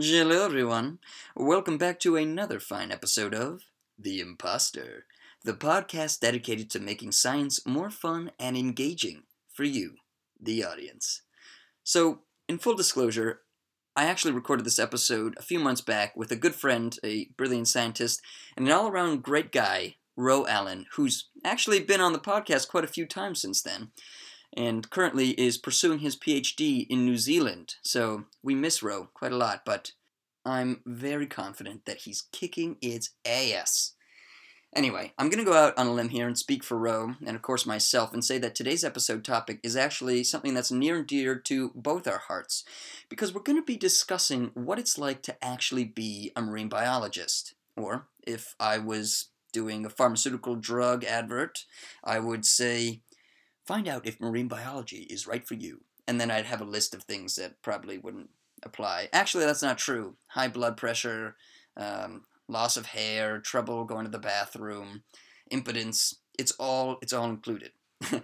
Hello, everyone. Welcome back to another fine episode of The Imposter, the podcast dedicated to making science more fun and engaging for you, the audience. So, in full disclosure, I actually recorded this episode a few months back with a good friend, a brilliant scientist, and an all around great guy, Ro Allen, who's actually been on the podcast quite a few times since then and currently is pursuing his PhD in New Zealand. So we miss Ro quite a lot, but I'm very confident that he's kicking its ass. Anyway, I'm going to go out on a limb here and speak for Ro, and of course myself, and say that today's episode topic is actually something that's near and dear to both our hearts, because we're going to be discussing what it's like to actually be a marine biologist. Or, if I was doing a pharmaceutical drug advert, I would say, find out if marine biology is right for you. And then I'd have a list of things that probably wouldn't apply. Actually, that's not true. High blood pressure, um, loss of hair, trouble going to the bathroom, impotence. It's all it's all included.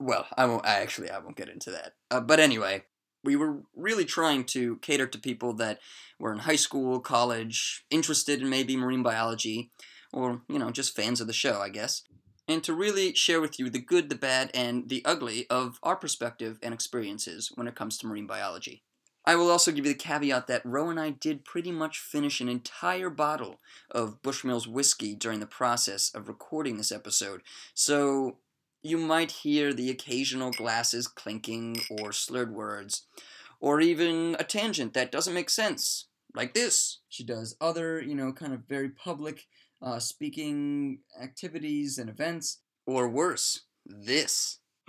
well, I won't. I actually I won't get into that. Uh, but anyway, we were really trying to cater to people that were in high school, college, interested in maybe marine biology, or you know just fans of the show, I guess. And to really share with you the good, the bad, and the ugly of our perspective and experiences when it comes to marine biology. I will also give you the caveat that Ro and I did pretty much finish an entire bottle of Bushmills whiskey during the process of recording this episode, so you might hear the occasional glasses clinking or slurred words, or even a tangent that doesn't make sense, like this. She does other, you know, kind of very public uh, speaking activities and events, or worse, this.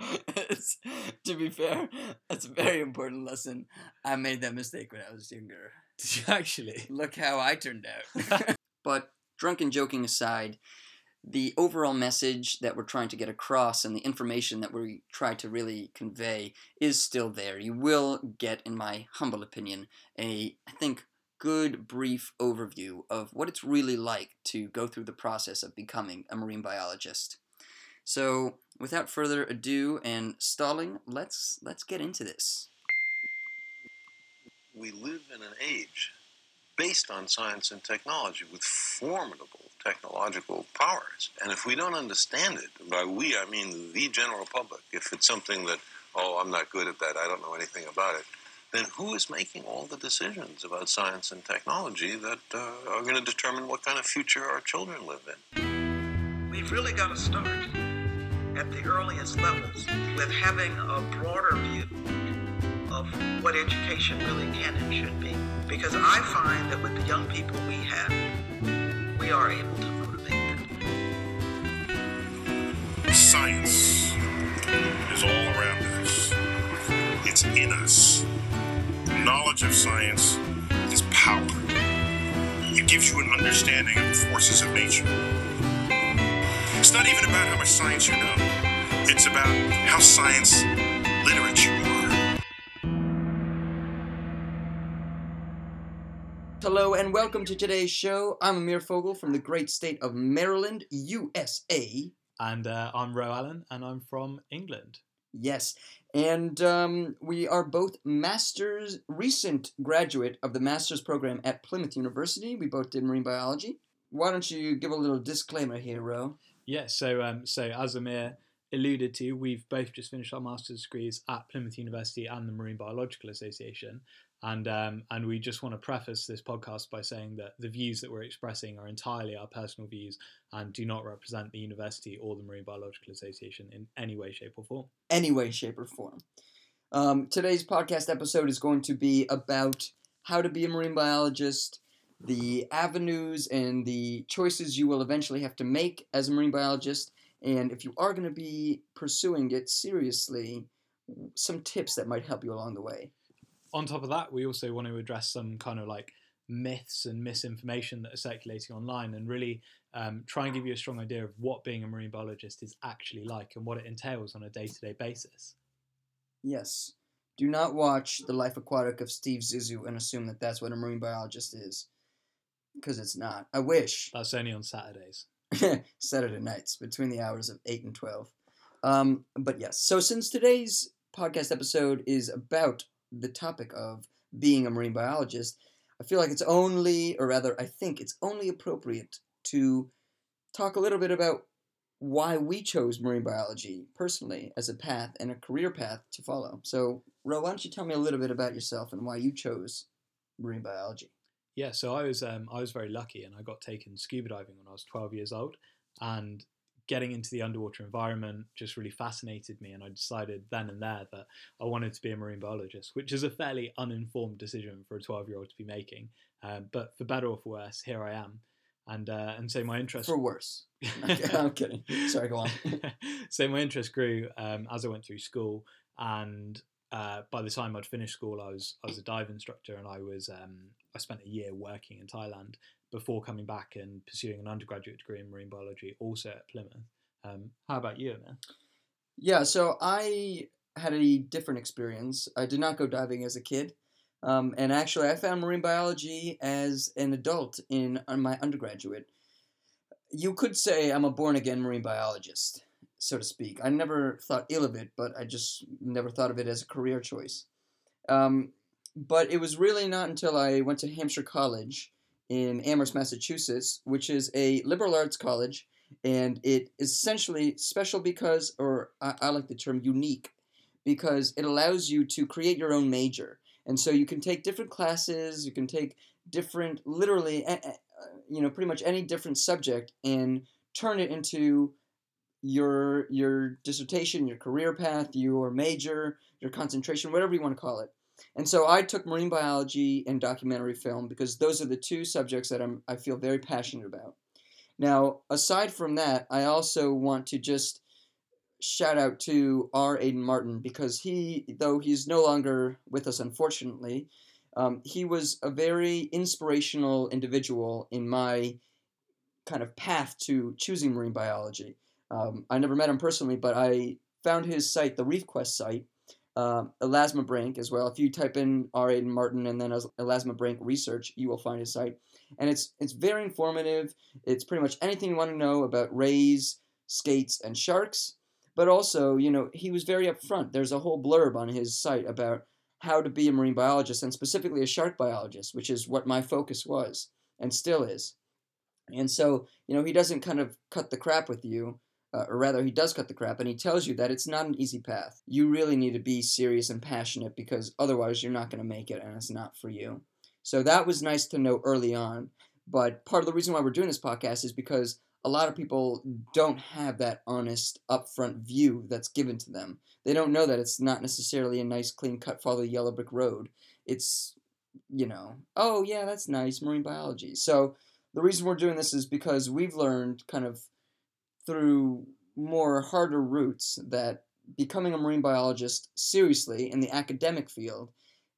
to be fair, that's a very important lesson. I made that mistake when I was younger. Did you actually? Look how I turned out. but drunken joking aside, the overall message that we're trying to get across and the information that we try to really convey is still there. You will get, in my humble opinion, a, I think, good brief overview of what it's really like to go through the process of becoming a marine biologist. So, without further ado and stalling, let's let's get into this. We live in an age based on science and technology with formidable technological powers. And if we don't understand it, by we I mean the general public, if it's something that, oh, I'm not good at that, I don't know anything about it, then who is making all the decisions about science and technology that uh, are going to determine what kind of future our children live in? We've really got to start at the earliest levels with having a broader view of what education really can and should be. Because I find that with the young people we have, we are able to motivate them. Science is all around us, it's in us. Knowledge of science is power. It gives you an understanding of the forces of nature. It's not even about how much science you know, it's about how science literate you are. Hello and welcome to today's show. I'm Amir Fogel from the great state of Maryland, USA. And uh, I'm Ro Allen, and I'm from England. Yes, and um, we are both masters, recent graduate of the master's program at Plymouth University. We both did marine biology. Why don't you give a little disclaimer here, Ro? Yeah, so um, so as Amir alluded to, we've both just finished our master's degrees at Plymouth University and the Marine Biological Association. And um, and we just want to preface this podcast by saying that the views that we're expressing are entirely our personal views and do not represent the university or the Marine Biological Association in any way, shape, or form. Any way, shape, or form. Um, today's podcast episode is going to be about how to be a marine biologist, the avenues and the choices you will eventually have to make as a marine biologist, and if you are going to be pursuing it seriously, some tips that might help you along the way on top of that, we also want to address some kind of like myths and misinformation that are circulating online and really um, try and give you a strong idea of what being a marine biologist is actually like and what it entails on a day to day basis. Yes. Do not watch The Life Aquatic of Steve Zissou and assume that that's what a marine biologist is. Because it's not. I wish. That's only on Saturdays. Saturday nights between the hours of 8 and 12. Um, but yes, so since today's podcast episode is about the topic of being a marine biologist, I feel like it's only, or rather, I think it's only appropriate to talk a little bit about why we chose marine biology personally as a path and a career path to follow. So, Ro, why don't you tell me a little bit about yourself and why you chose marine biology? Yeah, so I was um, I was very lucky, and I got taken scuba diving when I was 12 years old, and getting into the underwater environment just really fascinated me, and I decided then and there that I wanted to be a marine biologist, which is a fairly uninformed decision for a 12 year old to be making. Um, but for better or for worse, here I am, and uh, and so my interest For worse. I'm kidding. Sorry, go on. so my interest grew um, as I went through school, and uh, by the time I'd finished school, I was I was a dive instructor, and I was um, I spent a year working in Thailand before coming back and pursuing an undergraduate degree in marine biology, also at Plymouth. Um, how about you, man? Yeah, so I had a different experience. I did not go diving as a kid. Um, and actually, I found marine biology as an adult in my undergraduate. You could say I'm a born again marine biologist, so to speak. I never thought ill of it, but I just never thought of it as a career choice. Um, but it was really not until I went to Hampshire College in Amherst, Massachusetts, which is a liberal arts college, and it is essentially special because, or I, I like the term unique, because it allows you to create your own major. And so you can take different classes, you can take different, literally, you know, pretty much any different subject and turn it into your your dissertation, your career path, your major, your concentration, whatever you want to call it. And so I took marine biology and documentary film because those are the two subjects that I'm I feel very passionate about. Now, aside from that, I also want to just shout out to R. Aidan Martin because he, though he's no longer with us, unfortunately, um, he was a very inspirational individual in my kind of path to choosing marine biology. Um, I never met him personally, but I found his site, the Reef Quest site, um, Elasma Brink as well. If you type in R. Aidan Martin and then Elasma Brink research, you will find his site, and it's it's very informative. It's pretty much anything you want to know about rays, skates, and sharks. But also, you know, he was very upfront. There's a whole blurb on his site about how to be a marine biologist and specifically a shark biologist, which is what my focus was and still is. And so, you know, he doesn't kind of cut the crap with you uh, or rather, he does cut the crap, and he tells you that it's not an easy path. You really need to be serious and passionate because otherwise you're not going to make it, and it's not for you. So that was nice to know early on. But part of the reason why we're doing this podcast is because a lot of people don't have that honest, upfront view that's given to them. They don't know that it's not necessarily a nice, clean cut, follow the yellow brick road. It's, you know, oh, yeah, that's nice, marine biology. So the reason we're doing this is because we've learned kind of through more harder routes that becoming a marine biologist seriously in the academic field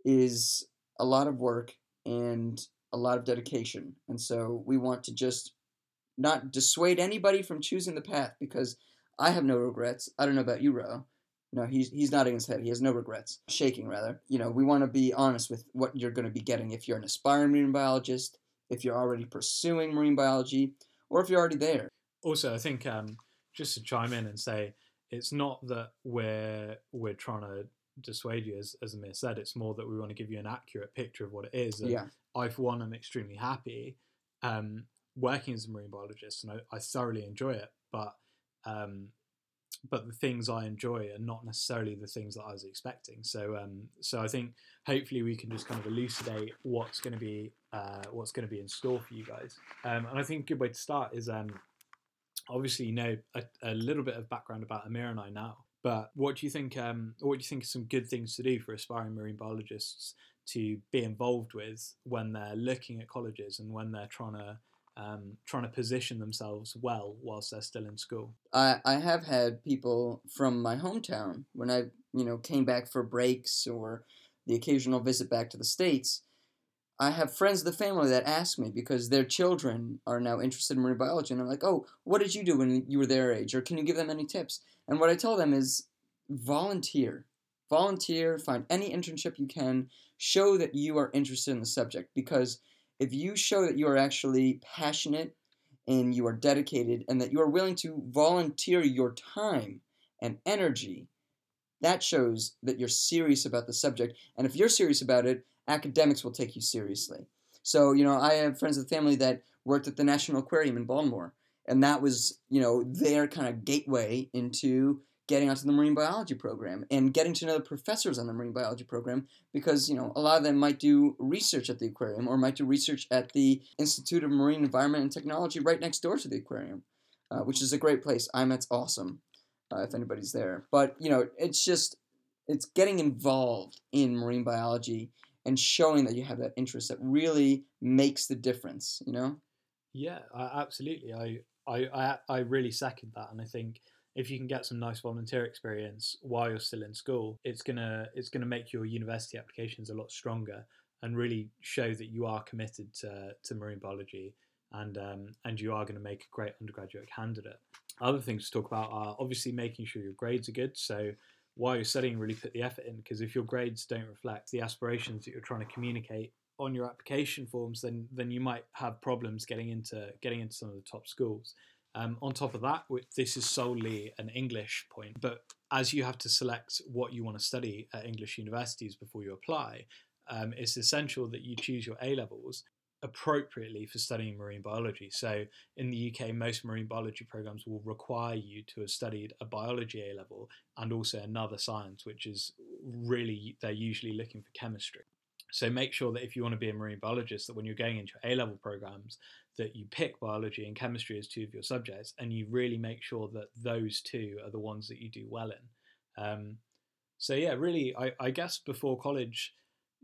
is a lot of work and a lot of dedication. And so we want to just not dissuade anybody from choosing the path because I have no regrets. I don't know about you, Ro. No, he's he's nodding his head. He has no regrets. Shaking rather. You know, we want to be honest with what you're going to be getting if you're an aspiring marine biologist, if you're already pursuing marine biology, or if you're already there also, I think um, just to chime in and say, it's not that we're we're trying to dissuade you, as as Amir said. It's more that we want to give you an accurate picture of what it is. And yeah. I, for one, am extremely happy um, working as a marine biologist, and I, I thoroughly enjoy it. But um, but the things I enjoy are not necessarily the things that I was expecting. So um, so I think hopefully we can just kind of elucidate what's going to be uh, what's going to be in store for you guys. Um, and I think a good way to start is um, obviously you know a, a, little bit of background about Amir and I now. But what do you think? Um, what do you think are some good things to do for aspiring marine biologists to be involved with when they're looking at colleges and when they're trying to um, trying to position themselves well whilst they're still in school? I, I have had people from my hometown when I you know came back for breaks or the occasional visit back to the states I have friends of the family that ask me because their children are now interested in marine biology, and I'm like, "Oh, what did you do when you were their age, or can you give them any tips?" And what I tell them is, volunteer, volunteer, find any internship you can, show that you are interested in the subject, because if you show that you are actually passionate and you are dedicated, and that you are willing to volunteer your time and energy, that shows that you're serious about the subject. And if you're serious about it, academics will take you seriously. So, you know, I have friends the family that worked at the National Aquarium in Baltimore, and that was, you know, their kind of gateway into getting onto the marine biology program and getting to know the professors on the marine biology program because you know a lot of them might do research at the aquarium or might do research at the institute of marine environment and technology right next door to the aquarium uh, which is a great place IMET's awesome uh, if anybody's there but you know it's just it's getting involved in marine biology and showing that you have that interest that really makes the difference you know Yeah, I, absolutely. I, I, I, really second that, and I think if you can get some nice volunteer experience while you're still in school, it's gonna it's gonna make your university applications a lot stronger and really show that you are committed to, to marine biology and um, and you are going to make a great undergraduate candidate. Other things to talk about are obviously making sure your grades are good. So while you're studying, really put the effort in because if your grades don't reflect the aspirations that you're trying to communicate on your application forms, then then you might have problems getting into getting into some of the top schools. Um, on top of that, this is solely an English point, but as you have to select what you want to study at English universities before you apply, um, it's essential that you choose your A levels appropriately for studying marine biology. So in the UK, most marine biology programs will require you to have studied a biology A level and also another science, which is really, they're usually looking for chemistry. So make sure that if you want to be a marine biologist, that when you're going into A level programs, that you pick biology and chemistry as two of your subjects, and you really make sure that those two are the ones that you do well in. Um, so yeah, really, I, I guess before college,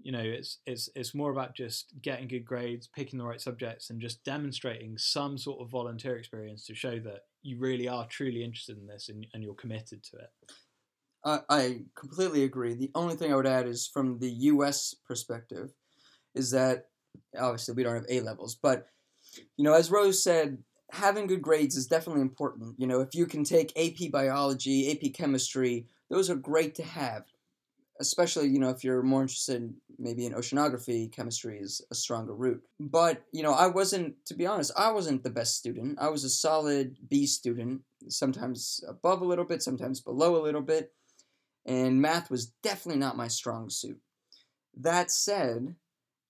you know, it's it's it's more about just getting good grades, picking the right subjects, and just demonstrating some sort of volunteer experience to show that you really are truly interested in this and, and you're committed to it. I, I completely agree. The only thing I would add is from the U.S. perspective, is that obviously we don't have A levels, but you know, as Ro's said, having good grades is definitely important. You know, if you can take AP biology, AP chemistry, those are great to have. Especially, you know, if you're more interested maybe in oceanography, chemistry is a stronger route. But, you know, I wasn't, to be honest, I wasn't the best student. I was a solid B student, sometimes above a little bit, sometimes below a little bit and math was definitely not my strong suit. That said,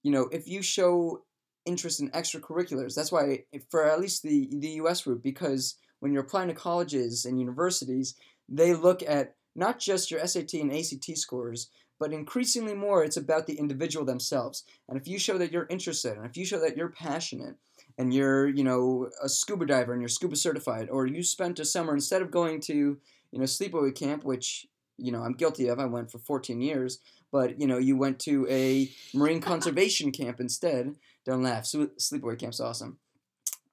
you know, if you show interest in extracurriculars, that's why for at least the the US route because when you're applying to colleges and universities, they look at not just your SAT and ACT scores, but increasingly more it's about the individual themselves. And if you show that you're interested and if you show that you're passionate and you're, you know, a scuba diver and you're scuba certified or you spent a summer instead of going to, you know, sleepaway camp, which you know I'm guilty of. I went for 14 years, but you know you went to a marine conservation camp instead. Don't laugh. Sleepaway camp's awesome.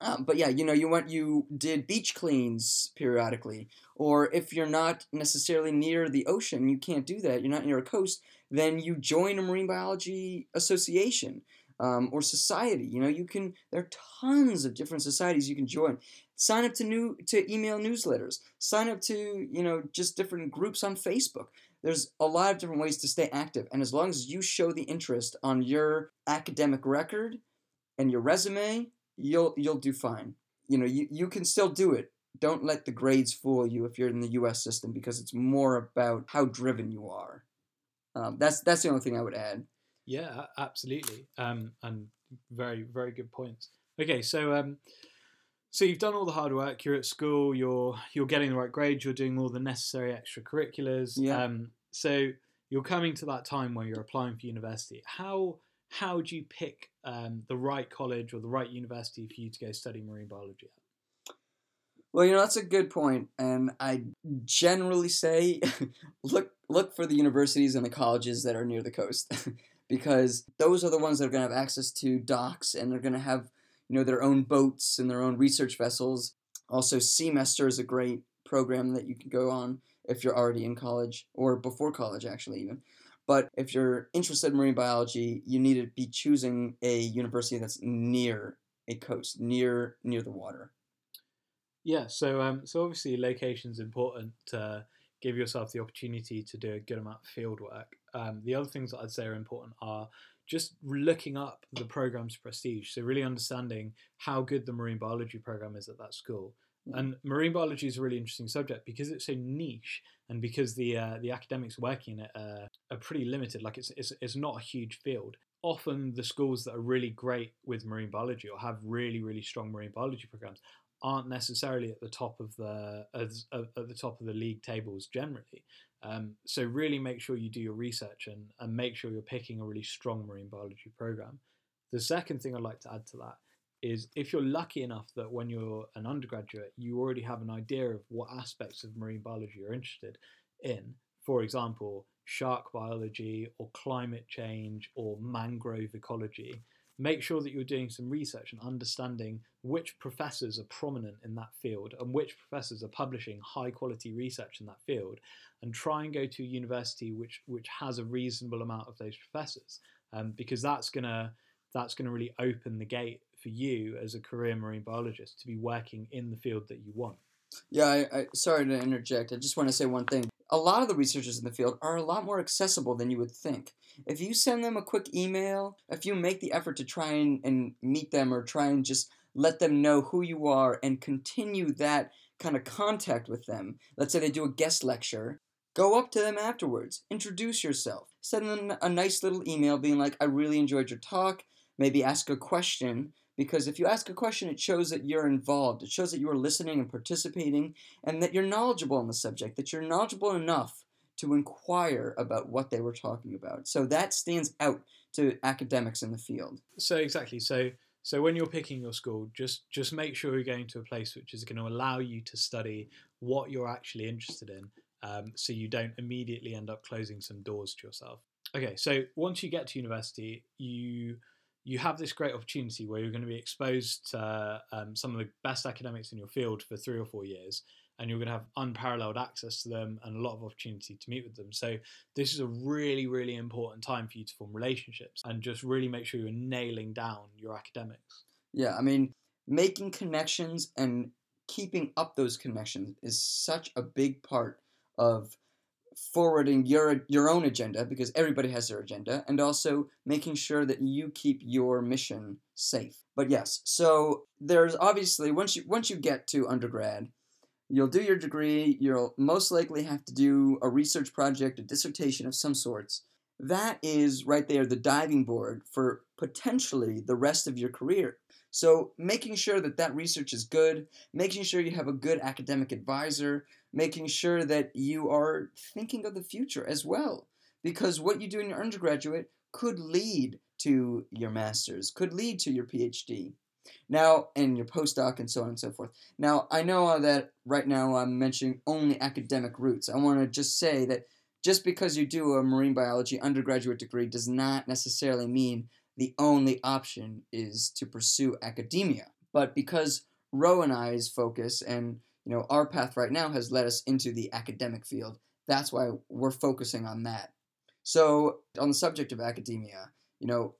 Um, but yeah, you know, you went, you did beach cleans periodically, or if you're not necessarily near the ocean, you can't do that. You're not near a coast. Then you join a marine biology association um, or society. You know, you can. There are tons of different societies you can join sign up to new to email newsletters sign up to you know just different groups on facebook there's a lot of different ways to stay active and as long as you show the interest on your academic record and your resume you'll you'll do fine you know you, you can still do it don't let the grades fool you if you're in the us system because it's more about how driven you are um, that's that's the only thing i would add yeah absolutely um, and very very good points okay so um, so you've done all the hard work. You're at school. You're you're getting the right grades. You're doing all the necessary extracurriculars. Yeah. Um, so you're coming to that time where you're applying for university. How how do you pick um, the right college or the right university for you to go study marine biology at? Well, you know that's a good point, and I generally say look look for the universities and the colleges that are near the coast, because those are the ones that are going to have access to docks and they're going to have you know their own boats and their own research vessels. Also, Seamester is a great program that you can go on if you're already in college or before college, actually even. But if you're interested in marine biology, you need to be choosing a university that's near a coast, near near the water. Yeah, so um, so obviously location is important to give yourself the opportunity to do a good amount of field work. Um, the other things that I'd say are important are just looking up the program's prestige. So really understanding how good the marine biology program is at that school. And marine biology is a really interesting subject because it's so niche, and because the uh, the academics working in it uh, are pretty limited. Like it's, it's it's not a huge field. often the schools that are really great with marine biology or have really really strong marine biology programs aren't necessarily at the top of the as, at the top of the league tables generally. Um, so really make sure you do your research and, and make sure you're picking a really strong marine biology program. The second thing I'd like to add to that is if you're lucky enough that when you're an undergraduate, you already have an idea of what aspects of marine biology you're interested in. For example, shark biology or climate change or mangrove ecology. Make sure that you're doing some research and understanding which professors are prominent in that field and which professors are publishing high quality research in that field, and try and go to a university which which has a reasonable amount of those professors, um, because that's gonna that's gonna really open the gate for you as a career marine biologist to be working in the field that you want. Yeah, I, I, sorry to interject. I just want to say one thing. A lot of the researchers in the field are a lot more accessible than you would think. If you send them a quick email, if you make the effort to try and, and meet them or try and just let them know who you are and continue that kind of contact with them, let's say they do a guest lecture, go up to them afterwards, introduce yourself, send them a nice little email being like, I really enjoyed your talk, maybe ask a question, because if you ask a question, it shows that you're involved. It shows that you are listening and participating and that you're knowledgeable on the subject, that you're knowledgeable enough to inquire about what they were talking about. So that stands out to academics in the field. So exactly. So so when you're picking your school, just just make sure you're going to a place which is going to allow you to study what you're actually interested in, um, so you don't immediately end up closing some doors to yourself. Okay, so once you get to university, you you have this great opportunity where you're going to be exposed to um, some of the best academics in your field for three or four years, and you're going to have unparalleled access to them and a lot of opportunity to meet with them. So this is a really, really important time for you to form relationships and just really make sure you're nailing down your academics. Yeah, I mean, making connections and keeping up those connections is such a big part of forwarding your your own agenda because everybody has their agenda and also making sure that you keep your mission safe. But yes so there's obviously once you once you get to undergrad you'll do your degree you'll most likely have to do a research project a dissertation of some sorts. That is right there the diving board for potentially the rest of your career. So making sure that that research is good making sure you have a good academic advisor making sure that you are thinking of the future as well. Because what you do in your undergraduate could lead to your master's, could lead to your PhD. Now, and your postdoc and so on and so forth. Now, I know that right now I'm mentioning only academic routes. I want to just say that just because you do a marine biology undergraduate degree does not necessarily mean the only option is to pursue academia. But because Ro and I's focus and you know, our path right now has led us into the academic field. That's why we're focusing on that. So, on the subject of academia, you know,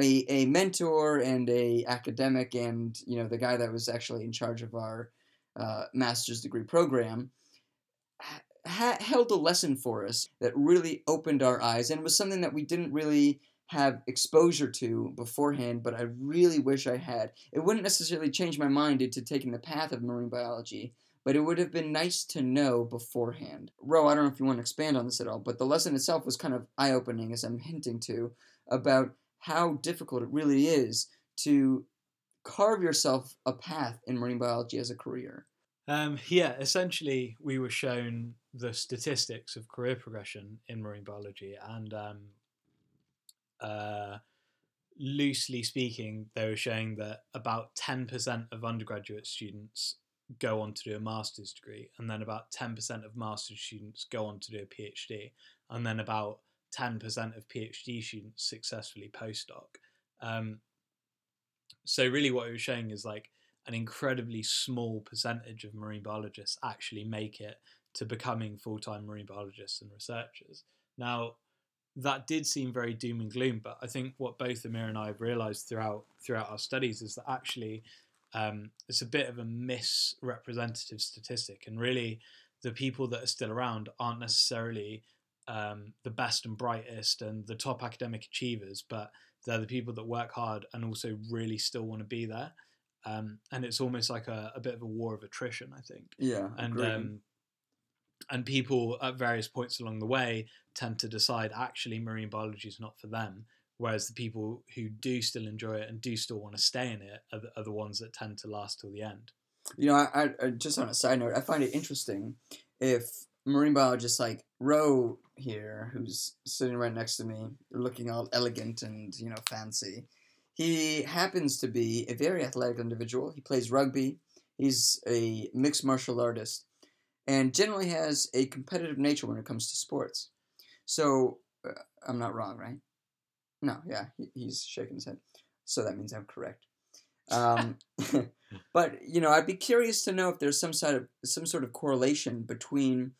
a, a mentor and a academic and you know the guy that was actually in charge of our uh, master's degree program ha- held a lesson for us that really opened our eyes and was something that we didn't really have exposure to beforehand, but I really wish I had. It wouldn't necessarily change my mind into taking the path of marine biology, but it would have been nice to know beforehand. Ro, I don't know if you want to expand on this at all, but the lesson itself was kind of eye opening, as I'm hinting to, about how difficult it really is to carve yourself a path in marine biology as a career. Um, yeah, essentially, we were shown the statistics of career progression in marine biology, and um, uh, loosely speaking, they were showing that about 10% of undergraduate students go on to do a master's degree, and then about 10% of master's students go on to do a PhD, and then about 10% of PhD students successfully postdoc. Um, so, really, what it was showing is like an incredibly small percentage of marine biologists actually make it to becoming full time marine biologists and researchers. Now, that did seem very doom and gloom. But I think what both Amir and I have realised throughout throughout our studies is that actually um, it's a bit of a misrepresentative statistic, and really the people that are still around aren't necessarily um, the best and brightest and the top academic achievers, but they're the people that work hard and also really still want to be there. Um, and it's almost like a, a, bit of a war of attrition, I think. Yeah, and um, and people at various points along the way tend to decide actually marine biology is not for them whereas the people who do still enjoy it and do still want to stay in it are the, are the ones that tend to last till the end. You know, I, I just on a side note, I find it interesting if marine biologist like Ro here, who's sitting right next to me, looking all elegant and you know fancy. He happens to be a very athletic individual. He plays rugby. He's a mixed martial artist, and generally has a competitive nature when it comes to sports. So uh, I'm not wrong, right? No, yeah, he, he's shaking his head. So that means I'm correct. Um, but you know, I'd be curious to know if there's some sort of some sort of correlation between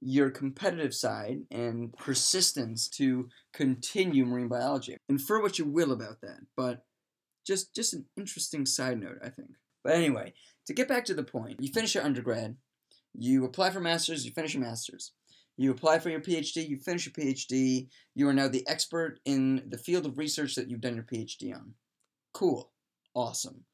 your competitive side and persistence to continue marine biology. Infer what you will about that, but just just an interesting side note, I think. But anyway, to get back to the point, you finish your undergrad, you apply for masters, you finish your masters. You apply for your PhD, you finish your PhD, you are now the expert in the field of research that you've done your PhD on. Cool. Awesome.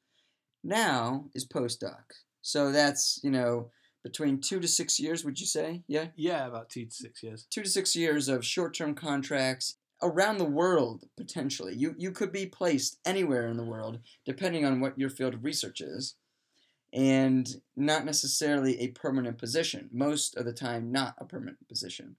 Now is postdoc. So that's, you know, between two to six years, would you say? Yeah? Yeah, about two to six years. Two to six years of short term contracts around the world, potentially. You, you could be placed anywhere in the world, depending on what your field of research is, and not necessarily a permanent position. Most of the time, not a permanent position.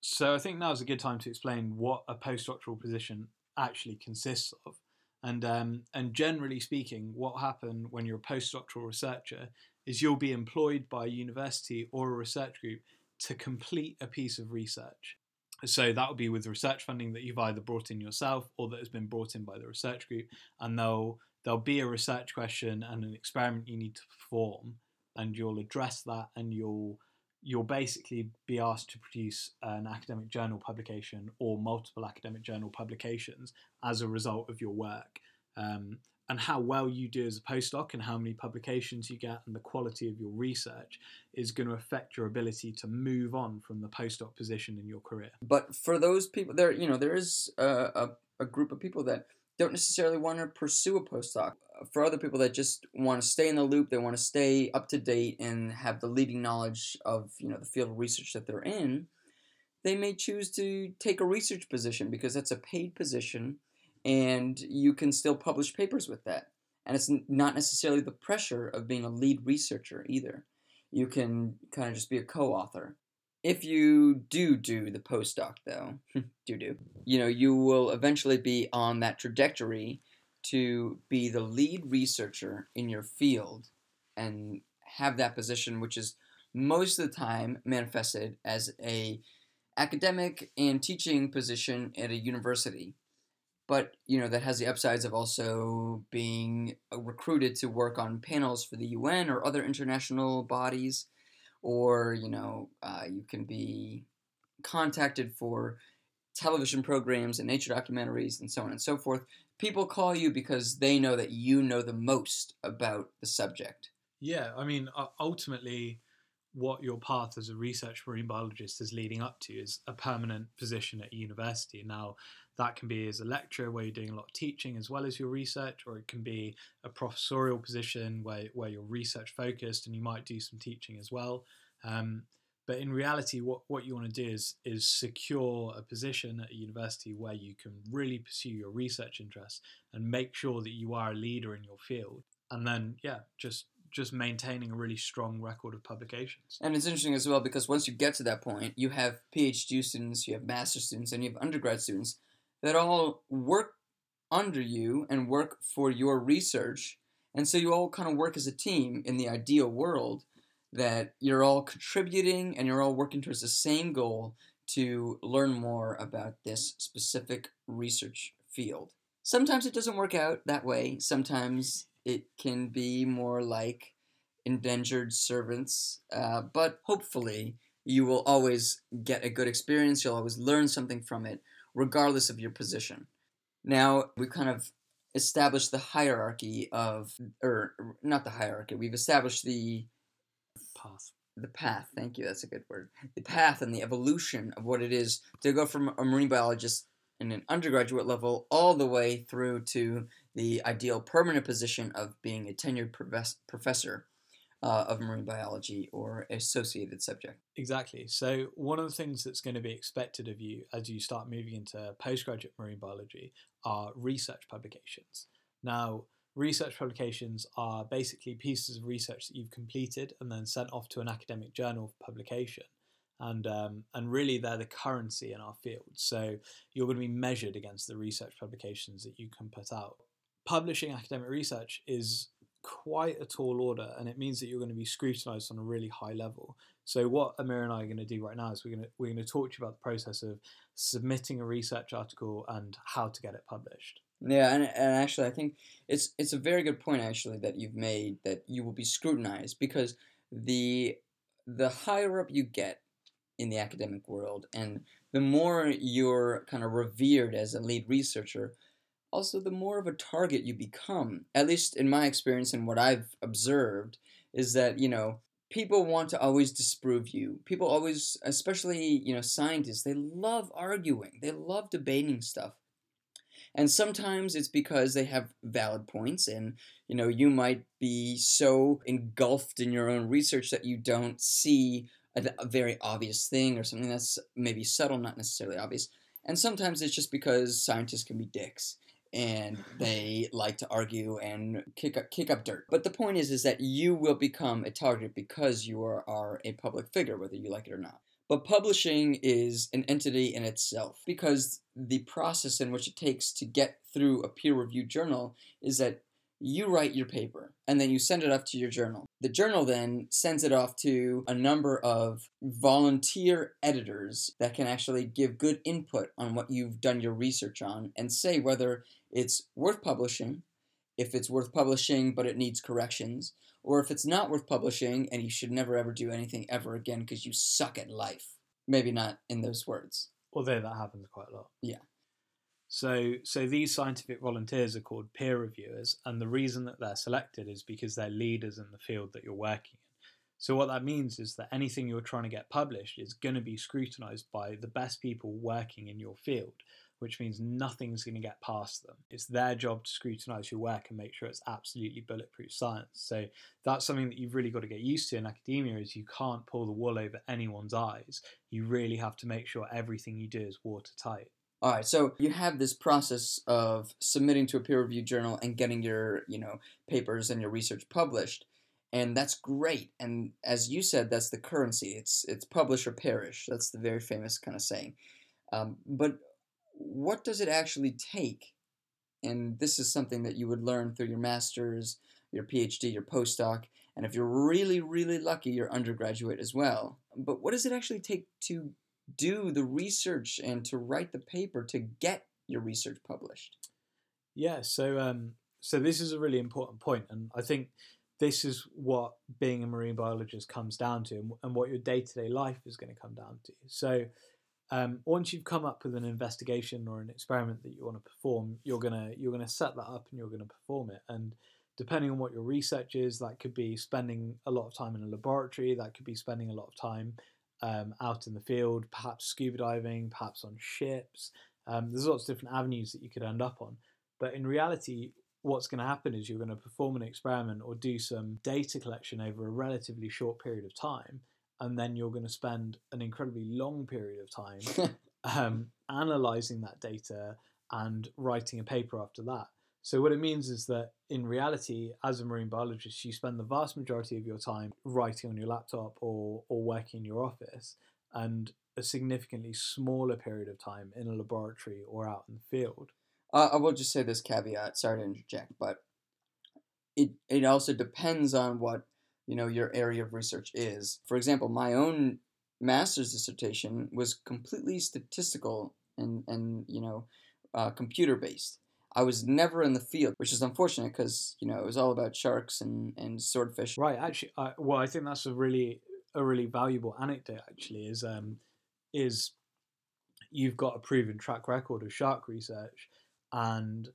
So I think now is a good time to explain what a postdoctoral position actually consists of. And um, and generally speaking, what happens when you're a postdoctoral researcher is you'll be employed by a university or a research group to complete a piece of research. So that will be with research funding that you've either brought in yourself or that has been brought in by the research group, and they'll there'll be a research question and an experiment you need to perform, and you'll address that, and you'll you'll basically be asked to produce an academic journal publication or multiple academic journal publications as a result of your work. Um, and how well you do as a postdoc and how many publications you get and the quality of your research is going to affect your ability to move on from the postdoc position in your career. But for those people, there you know there is a, a, a group of people that don't necessarily want to pursue a postdoc. For other people that just want to stay in the loop, they want to stay up to date and have the leading knowledge of you know the field of research that they're in, they may choose to take a research position because that's a paid position and you can still publish papers with that. And it's not necessarily the pressure of being a lead researcher either. You can kind of just be a co author. If you do do the postdoc, though, do do, you know, you will eventually be on that trajectory to be the lead researcher in your field and have that position, which is most of the time manifested as a academic and teaching position at a university. But you know that has the upsides of also being uh, recruited to work on panels for the UN or other international bodies, or you know uh, you can be contacted for television programs and nature documentaries and so on and so forth. People call you because they know that you know the most about the subject. Yeah, I mean, ultimately, what your path as a research marine biologist is leading up to is a permanent position at university. Now, that can be as a lecturer where you're doing a lot of teaching as well as your research, or it can be a professorial position where, where you're research focused and you might do some teaching as well. Um, but in reality, what, what you want to do is is secure a position at a university where you can really pursue your research interests and make sure that you are a leader in your field. And then, yeah, just just maintaining a really strong record of publications. And it's interesting as well because once you get to that point, you have PhD students, you have master students, and you have undergrad students that all work under you and work for your research. And so you all kind of work as a team in the ideal world that you're all contributing and you're all working towards the same goal to learn more about this specific research field. Sometimes it doesn't work out that way. Sometimes it can be more like indentured servants. Uh, but hopefully, you will always get a good experience. You'll always learn something from it regardless of your position. Now, we've kind of established the hierarchy of, or not the hierarchy, we've established the path. The path, thank you, that's a good word. The path and the evolution of what it is to go from a marine biologist in an undergraduate level all the way through to the ideal permanent position of being a tenured professor. uh, of marine biology or associated subject. Exactly. So, one of the things that's going to be expected of you as you start moving into postgraduate marine biology are research publications. Now, research publications are basically pieces of research that you've completed and then sent off to an academic journal for publication. And, um, and really, they're the currency in our field. So, you're going to be measured against the research publications that you can put out. Publishing academic research is quite a tall order, and it means that you're going to be scrutinized on a really high level. So, what Amir and I are going to do right now is we're going to we're going to talk to you about the process of submitting a research article and how to get it published. Yeah, and, and actually, I think it's it's a very good point actually that you've made that you will be scrutinized because the the higher up you get in the academic world and the more you're kind of revered as a lead researcher, also the more of a target you become. At least in my experience and what I've observed is that, you know, people want to always disprove you. People always, especially, you know, scientists, they love arguing. They love debating stuff. And sometimes it's because they have valid points and you know you might be so engulfed in your own research that you don't see a, a very obvious thing or something that's maybe subtle, not necessarily obvious. And sometimes it's just because scientists can be dicks and they like to argue and kick up kick up dirt. But the point is is that you will become a target because you are, are a public figure, whether you like it or not. But publishing is an entity in itself because the process in which it takes to get through a peer reviewed journal is that you write your paper and then you send it off to your journal. The journal then sends it off to a number of volunteer editors that can actually give good input on what you've done your research on and say whether it's worth publishing, if it's worth publishing but it needs corrections, or if it's not worth publishing and you should never ever do anything ever again because you suck at life. Maybe not in those words. Although that happens quite a lot. Yeah. So, so these scientific volunteers are called peer reviewers, and the reason that they're selected is because they're leaders in the field that you're working in. So, what that means is that anything you're trying to get published is going to be scrutinized by the best people working in your field which means nothing's going to get past them. It's their job to scrutinize your work and make sure it's absolutely bulletproof science. So that's something that you've really got to get used to in academia is you can't pull the wool over anyone's eyes. You really have to make sure everything you do is watertight. All right, so you have this process of submitting to a peer-reviewed journal and getting your, you know, papers and your research published, and that's great. And as you said, that's the currency. It's it's publish or perish. That's the very famous kind of saying. Um, but what does it actually take? And this is something that you would learn through your master's, your PhD, your postdoc, and if you're really, really lucky, your undergraduate as well. But what does it actually take to do the research and to write the paper to get your research published? Yeah, so um, so this is a really important point, and I think this is what being a marine biologist comes down to, and what your day to day life is going to come down to. So um, once you've come up with an investigation or an experiment that you want to perform, you're gonna you're gonna set that up and you're gonna perform it. And depending on what your research is, that could be spending a lot of time in a laboratory, that could be spending a lot of time um, out in the field, perhaps scuba diving, perhaps on ships. Um, there's lots of different avenues that you could end up on. But in reality, what's going to happen is you're going to perform an experiment or do some data collection over a relatively short period of time and then you're going to spend an incredibly long period of time um, analyzing that data and writing a paper after that. So what it means is that in reality, as a marine biologist, you spend the vast majority of your time writing on your laptop or or working in your office, and a significantly smaller period of time in a laboratory or out in the field. Uh, I will just say this caveat. Sorry to interject, but it it also depends on what you know your area of research is. For example, my own master's dissertation was completely statistical and and you know uh, computer based. I was never in the field, which is unfortunate because you know it was all about sharks and, and swordfish. Right. Actually, I, well, I think that's a really a really valuable anecdote. Actually, is um is you've got a proven track record of shark research, and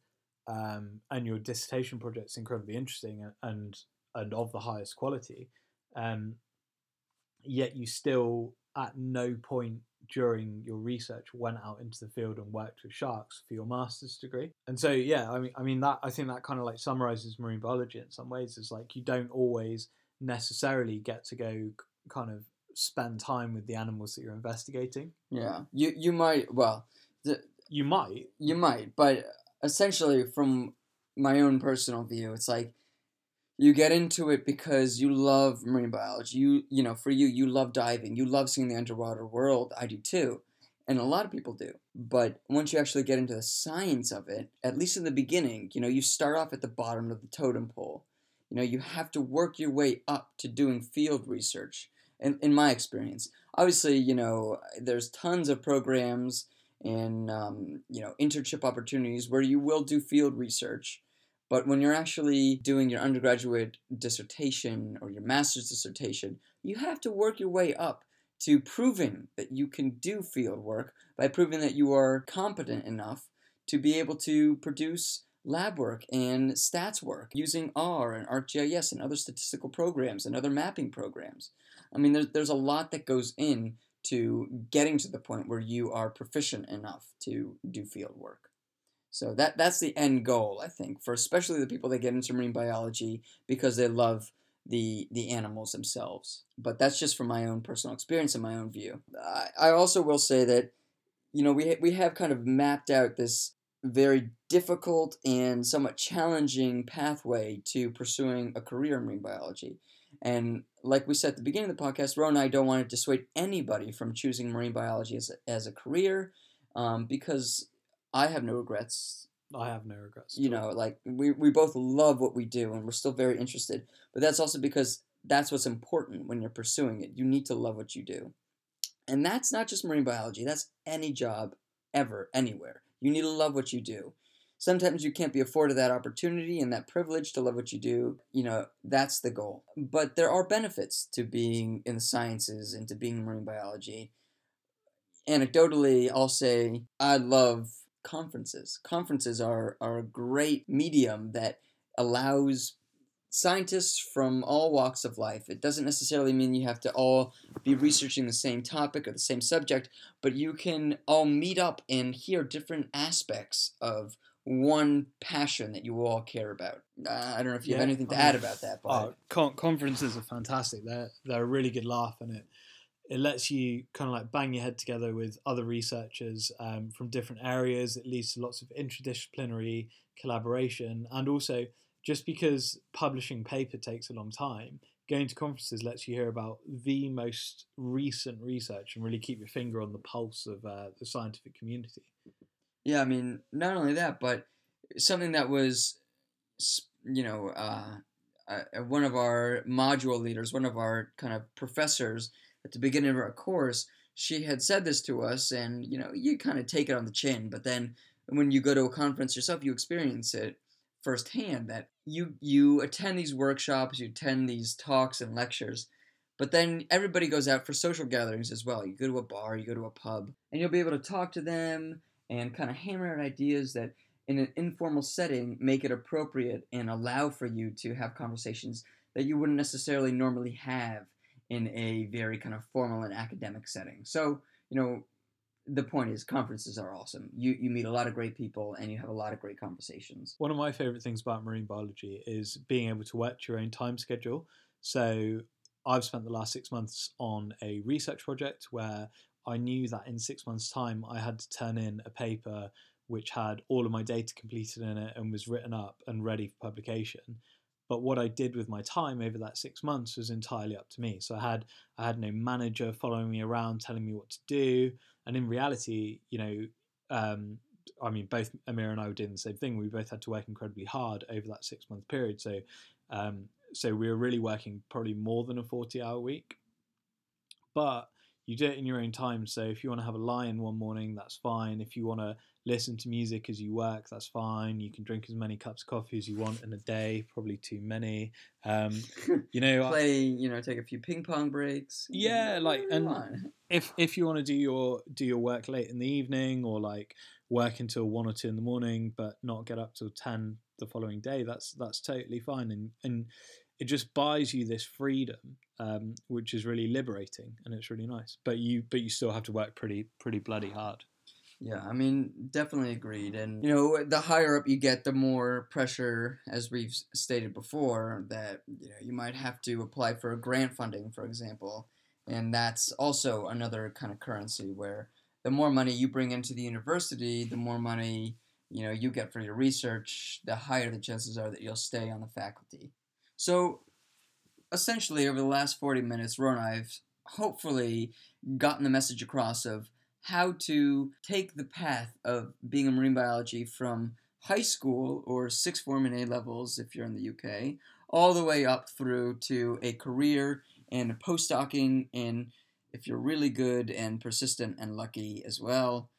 um and your dissertation project's incredibly interesting and and of the highest quality, um, yet you still at no point during your research went out into the field and worked with sharks for your master's degree. And so yeah, I mean I mean that I think that kind of like summarizes marine biology in some ways is like you don't always necessarily get to go kind of spend time with the animals that you're investigating. Yeah, you you might well, You might, you might, but essentially from my own personal view, it's like you get into it because you love marine biology. You you know, for you, you love diving. You love seeing the underwater world. I do too, and a lot of people do. But once you actually get into the science of it, at least in the beginning, you know, you start off at the bottom of the totem pole. You know, you have to work your way up to doing field research. In, in my experience, obviously, you know, there's tons of programs and um, you know internship opportunities where you will do field research but when you're actually doing your undergraduate dissertation or your master's dissertation you have to work your way up to proving that you can do field work by proving that you are competent enough to be able to produce lab work and stats work using R and ArcGIS and other statistical programs and other mapping programs. I mean, there's, there's a lot that goes in to getting to the point where you are proficient enough to do field work. So that that's the end goal, I think, for especially the people that get into marine biology because they love the the animals themselves. But that's just from my own personal experience and my own view. I, I also will say that, you know, we we have kind of mapped out this very difficult and somewhat challenging pathway to pursuing a career in marine biology. And like we said at the beginning of the podcast, Ro and I don't want to dissuade anybody from choosing marine biology as a, as a career um, because I have no regrets. I have no regrets. You know, like we, we both love what we do and we're still very interested. But that's also because that's what's important when you're pursuing it. You need to love what you do. And that's not just marine biology, that's any job ever, anywhere. You need to love what you do. Sometimes you can't be afforded that opportunity and that privilege to love what you do. You know, that's the goal. But there are benefits to being in the sciences and to being in marine biology. Anecdotally, I'll say I love conferences. Conferences are, are a great medium that allows scientists from all walks of life. It doesn't necessarily mean you have to all be researching the same topic or the same subject, but you can all meet up and hear different aspects of one passion that you all care about. Uh, I don't know if you have anything to I add about that, but Oh, con- conferences are fantastic. They're they're a really good laugh, and it it lets you kind of like bang your head together with other researchers um, from different areas. It leads to lots of interdisciplinary collaboration, and also just because publishing paper takes a long time, going to conferences lets you hear about the most recent research and really keep your finger on the pulse of uh, the scientific community. Yeah, I mean, not only that, but something that was, you know, uh, uh, one of our module leaders, one of our kind of professors at the beginning of our course, she had said this to us, and you know, you kind of take it on the chin, but then when you go to a conference yourself, you experience it firsthand. That you you attend these workshops, you attend these talks and lectures, but then everybody goes out for social gatherings as well. You go to a bar, you go to a pub, and you'll be able to talk to them and kind of hammer out ideas that in an informal setting make it appropriate and allow for you to have conversations that you wouldn't necessarily normally have in a very kind of formal and academic setting. So, you know, the point is conferences are awesome. You you meet a lot of great people and you have a lot of great conversations. One of my favorite things about marine biology is being able to work to your own time schedule. So I've spent the last six months on a research project where I knew that in six months' time I had to turn in a paper which had all of my data completed in it and was written up and ready for publication. But what I did with my time over that six months was entirely up to me. So I had I had no manager following me around telling me what to do. And in reality, you know, um, I mean, both Amir and I were doing the same thing. We both had to work incredibly hard over that six month period. So, um, so we were really working probably more than a forty hour week. But you do it in your own time. So if you want to have a lie-in one morning, that's fine. If you want to listen to music as you work, that's fine. You can drink as many cups of coffee as you want in a day. Probably too many. Um, you know, I- Play, you know, take a few ping pong breaks. Yeah, like, and- on. if if you want to do your do your work late in the evening or like work until one or two in the morning but not get up till 10 the following day that's that's totally fine and and it just buys you this freedom um, which is really liberating and it's really nice but you but you still have to work pretty pretty bloody hard Yeah, I mean, definitely agreed. And, you know, the higher up you get, the more pressure, as we've stated before, that, you know, you might have to apply for grant funding, for example. And that's also another kind of currency where the more money you bring into the university, the more money, you know, you get for your research, the higher the chances are that you'll stay on the faculty. So, essentially, over the last 40 minutes, Ron and I have hopefully gotten the message across of how to take the path of being a marine biology from high school or sixth form and A levels if you're in the UK, all the way up through to a career and postdocing, and if you're really good and persistent and lucky as well,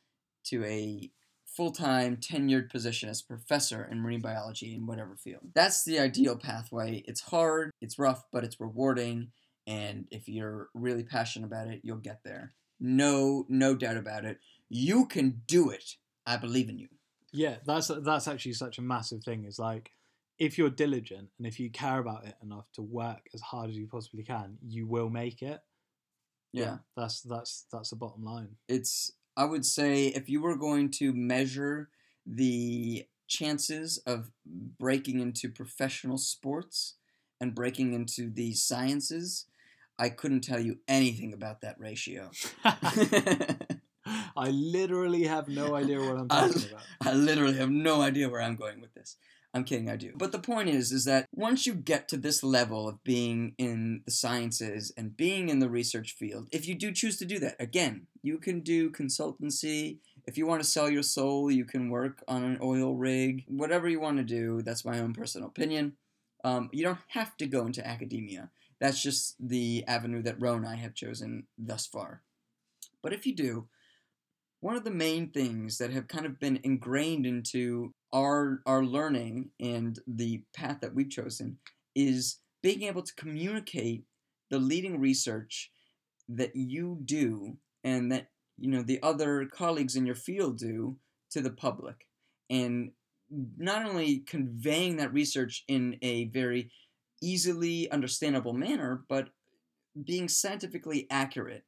to a full-time tenured position as professor in marine biology in whatever field. That's the ideal pathway. It's hard, it's rough, but it's rewarding, and if you're really passionate about it, you'll get there. No, no doubt about it. You can do it. I believe in you. Yeah, that's that's actually such a massive thing. Is like if you're diligent and if you care about it enough to work as hard as you possibly can, you will make it. Yeah. That's that's that's the bottom line. It's I would say if you were going to measure the chances of breaking into professional sports and breaking into the sciences, I couldn't tell you anything about that ratio. I literally have no idea what I'm I- talking about. I literally have no idea where I'm going with this. I'm kidding, I do. But the point is, is that once you get to this level of being in the sciences and being in the research field, if you do choose to do that, again, you can do consultancy. If you want to sell your soul, you can work on an oil rig. Whatever you want to do, that's my own personal opinion. Um, you don't have to go into academia. That's just the avenue that Ro and I have chosen thus far. But if you do, one of the main things that have kind of been ingrained into our our learning and the path that we've chosen is being able to communicate the leading research that you do and that you know the other colleagues in your field do to the public. And not only conveying that research in a very easily understandable manner but being scientifically accurate.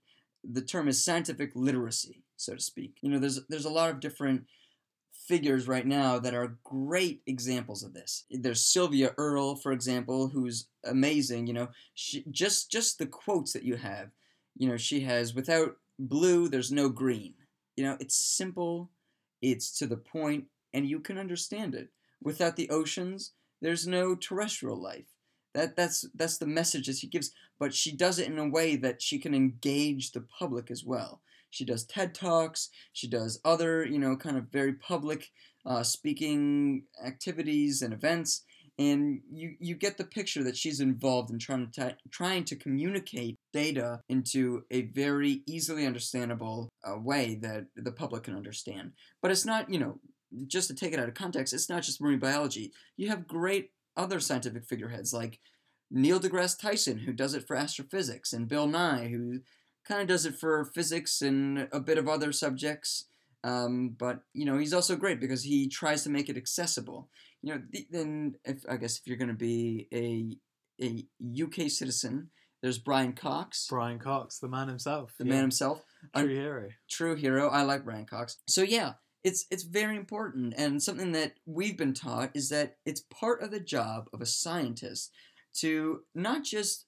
The term is scientific literacy so to speak. You know there's there's a lot of different figures right now that are great examples of this. There's Sylvia Earle, for example, who's amazing. You know, she, just just the quotes that you have. You know, she has without blue, there's no green. You know, it's simple, it's to the point, and you can understand it. Without the oceans, there's no terrestrial life. That that's that's the message that she gives. But she does it in a way that she can engage the public as well. She does TED Talks. She does other, you know, kind of very public uh, speaking activities and events. And you, you get the picture that she's involved in trying to, trying to communicate data into a very easily understandable uh, way that the public can understand. But it's not, you know, just to take it out of context, it's not just marine biology. You have great other scientific figureheads like Neil deGrasse Tyson, who does it for astrophysics, and Bill Nye, who kind of does it for physics and a bit of other subjects. Um, but you know, he's also great because he tries to make it accessible. You know, the, then if I guess if you're going to be a a UK citizen, there's Brian Cox, Brian Cox, the man himself, the yeah. man himself, true hero. true hero. I like Brian Cox. So yeah, it's it's very important and something that we've been taught is that it's part of the job of a scientist to not just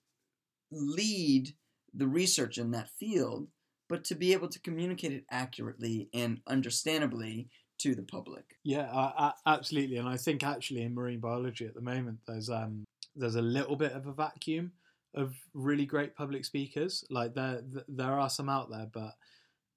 lead the research in that field, but to be able to communicate it accurately and understandably to the public. Yeah, uh, absolutely. And I think actually in marine biology at the moment, there's um there's a little bit of a vacuum of really great public speakers. Like there there are some out there, but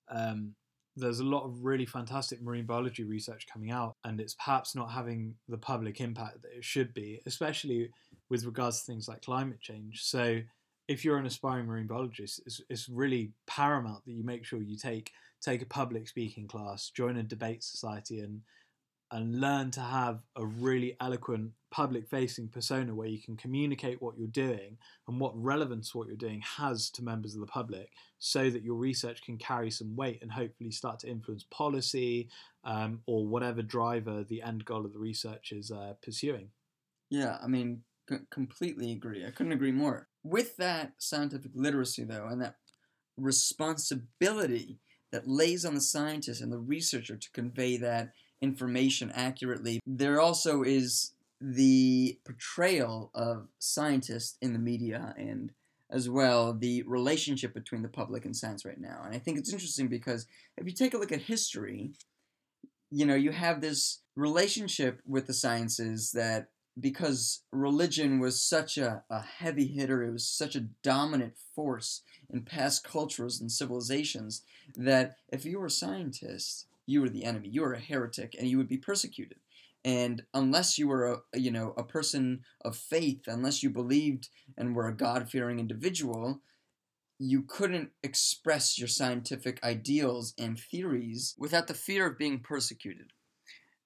um, there's a lot of really fantastic marine biology research coming out, and it's perhaps not having the public impact that it should be, especially with regards to things like climate change. So if you're an aspiring marine biologist, it's, it's really paramount that you make sure you take take a public speaking class, join a debate society, and and learn to have a really eloquent public facing persona where you can communicate what you're doing and what relevance what you're doing has to members of the public so that your research can carry some weight and hopefully start to influence policy um, or whatever driver the end goal of the research is uh, pursuing. Yeah, I mean, completely agree. I couldn't agree more. With that scientific literacy, though, and that responsibility that lays on the scientist and the researcher to convey that information accurately. There also is the portrayal of scientists in the media and as well the relationship between the public and science right now. And I think it's interesting because if you take a look at history, you know, you have this relationship with the sciences that because religion was such a, a heavy hitter, it was such a dominant force in past cultures and civilizations that if you were a scientist, you were the enemy, you were a heretic, and you would be persecuted. And unless you were a you know a person of faith, unless you believed and were a God fearing individual, you couldn't express your scientific ideals and theories without the fear of being persecuted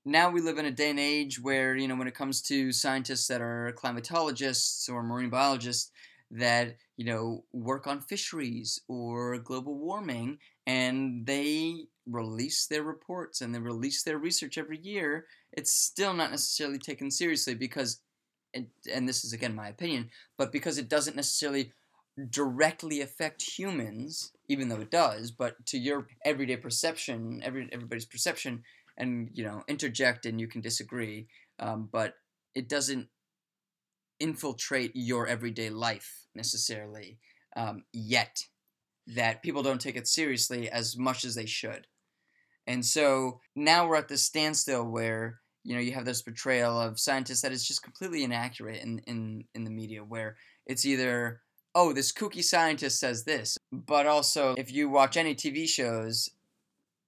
now we live in a day and age where you know when it comes to scientists that are climatologists or marine biologists that you know work on fisheries or global warming and they release their reports and they release their research every year it's still not necessarily taken seriously because and, and this is again my opinion but because it doesn't necessarily directly affect humans even though it does but to your everyday perception every everybody's perception and you know interject and you can disagree um, but it doesn't infiltrate your everyday life necessarily um, yet that people don't take it seriously as much as they should. And so now we're at this standstill where you know you have this portrayal of scientists that is just completely inaccurate in, in, in the media where it's either oh this kooky scientist says this but also if you watch any tv shows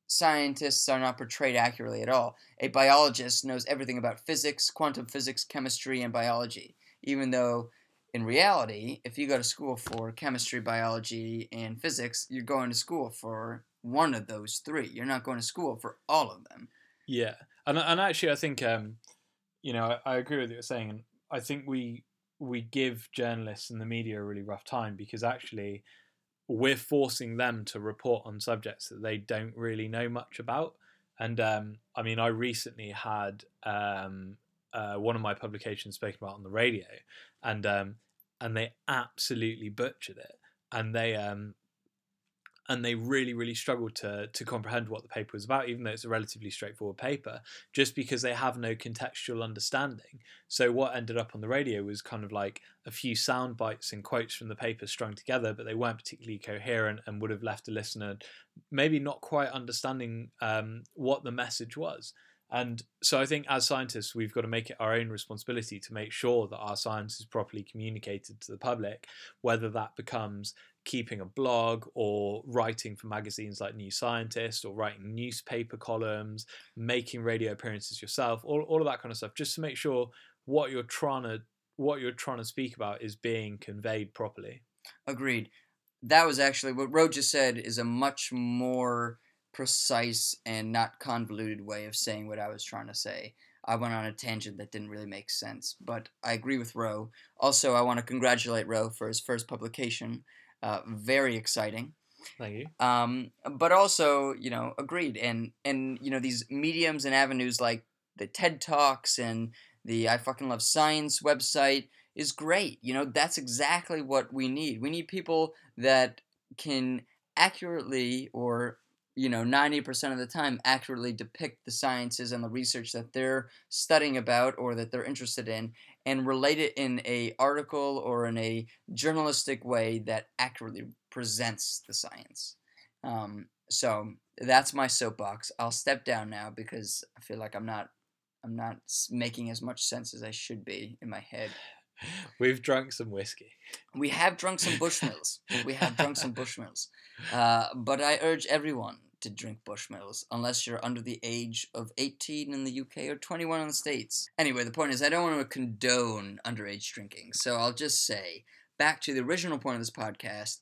scientists are not portrayed accurately at all. A biologist knows everything about physics, quantum physics, chemistry, and biology, even though in reality, if you go to school for chemistry, biology, and physics, you're going to school for one of those three. You're not going to school for all of them. Yeah, and and actually, I think um, you know, I, I agree with what you're saying, I think we we give journalists and the media a really rough time because actually we're forcing them to report on subjects that they don't really know much about. And um, I mean, I recently had um, uh, one of my publications spoken about on the radio, and um, and they absolutely butchered it. And they um, and they really, really struggled to to comprehend what the paper was about, even though it's a relatively straightforward paper, just because they have no contextual understanding. So what ended up on the radio was kind of like a few sound bites and quotes from the paper strung together, but they weren't particularly coherent and would have left a listener maybe not quite understanding um, what the message was. And so I think as scientists, we've got to make it our own responsibility to make sure that our science is properly communicated to the public, whether that becomes keeping a blog or writing for magazines like New Scientist or writing newspaper columns, making radio appearances yourself, all, all of that kind of stuff, just to make sure what you're trying to what you're trying to speak about is being conveyed properly. Agreed. That was actually what Ro just said is a much more precise and not convoluted way of saying what I was trying to say. I went on a tangent that didn't really make sense, but I agree with Ro. Also, I want to congratulate Ro for his first publication. Uh, very exciting. Thank you. Um, but also, you know, agreed. And and you know these mediums and avenues like the TED Talks and the I fucking love science website is great. You know, that's exactly what we need. We need people that can accurately or you know 90% of the time accurately depict the sciences and the research that they're studying about or that they're interested in and relate it in a article or in a journalistic way that accurately presents the science um, so that's my soapbox i'll step down now because i feel like i'm not i'm not making as much sense as i should be in my head We've drunk some whiskey. We have drunk some Bushmills. we have drunk some Bushmills. Uh, but I urge everyone to drink Bushmills unless you're under the age of 18 in the UK or 21 in the States. Anyway, the point is, I don't want to condone underage drinking, so I'll just say back to the original point of this podcast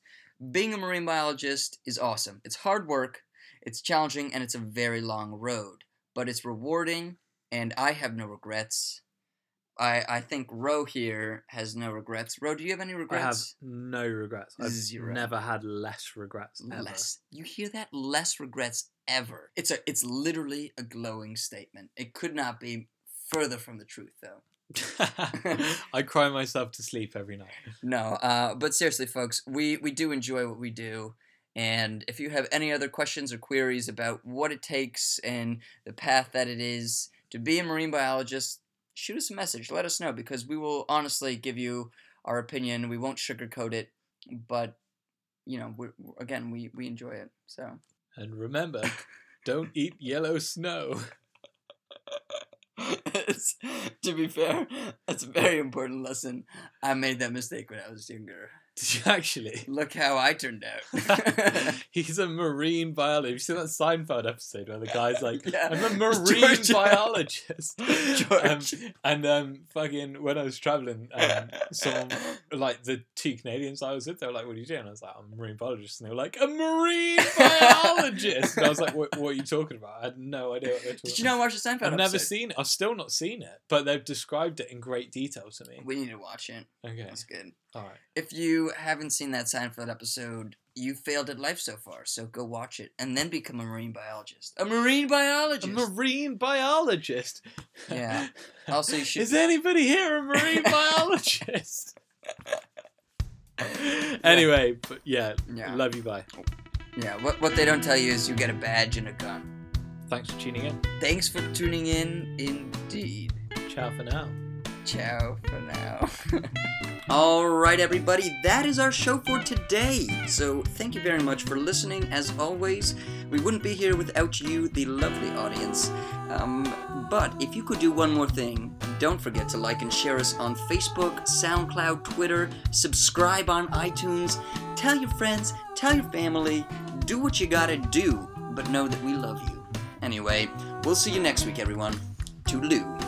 being a marine biologist is awesome. It's hard work, it's challenging, and it's a very long road, but it's rewarding, and I have no regrets. I, I think Ro here has no regrets. Ro, do you have any regrets? I have no regrets. I've Zero. never had less regrets ever. Less. You hear that? Less regrets ever. It's a it's literally a glowing statement. It could not be further from the truth though. I cry myself to sleep every night. No, uh, but seriously, folks, we we do enjoy what we do, And if you have any other questions or queries about what it takes and the path that it is to be a marine biologist, shoot us a message. Let us know because we will honestly give you our opinion. We won't sugarcoat it, but you know, we again, we we enjoy it. So And remember, don't eat yellow snow. To be fair, that's a very important lesson. I made that mistake when I was younger. Did you actually? Look how I turned out. He's a marine biologist. You see that Seinfeld episode where the guy's like, Yeah. I'm a marine George. biologist. Um, George. and um, fucking, when I was traveling, um, someone, like the two Canadians I was with, they were like, What are you doing? I was like, I'm a marine biologist. And they were like, A marine biologist. and I was like, what, what are you talking about? I had no idea what they were talking Did you not watch the Seinfeld I've never episode? seen it. I've still not seen it, but they've described it in great detail to me. We need to watch it. Okay, That's good. all right. If you haven't seen that Seinfeld episode, you failed at life so far. So go watch it and then become a marine biologist. A marine biologist. A marine biologist. Yeah. Also, you should. Is anybody here a marine biologist? anyway, but yeah, Yeah. love you. Bye. yeah. What what they don't tell you is you get a badge and a gun. Thanks for tuning in. Thanks for tuning in. Indeed. Ciao for now. Ciao for now. All right, everybody, that is our show for today. So, thank you very much for listening. As always, we wouldn't be here without you, the lovely audience. Um, but if you could do one more thing, don't forget to like and share us on Facebook, SoundCloud, Twitter, subscribe on iTunes, tell your friends, tell your family, do what you gotta do, but know that we love you. Anyway, we'll see you next week, everyone. Toodaloo.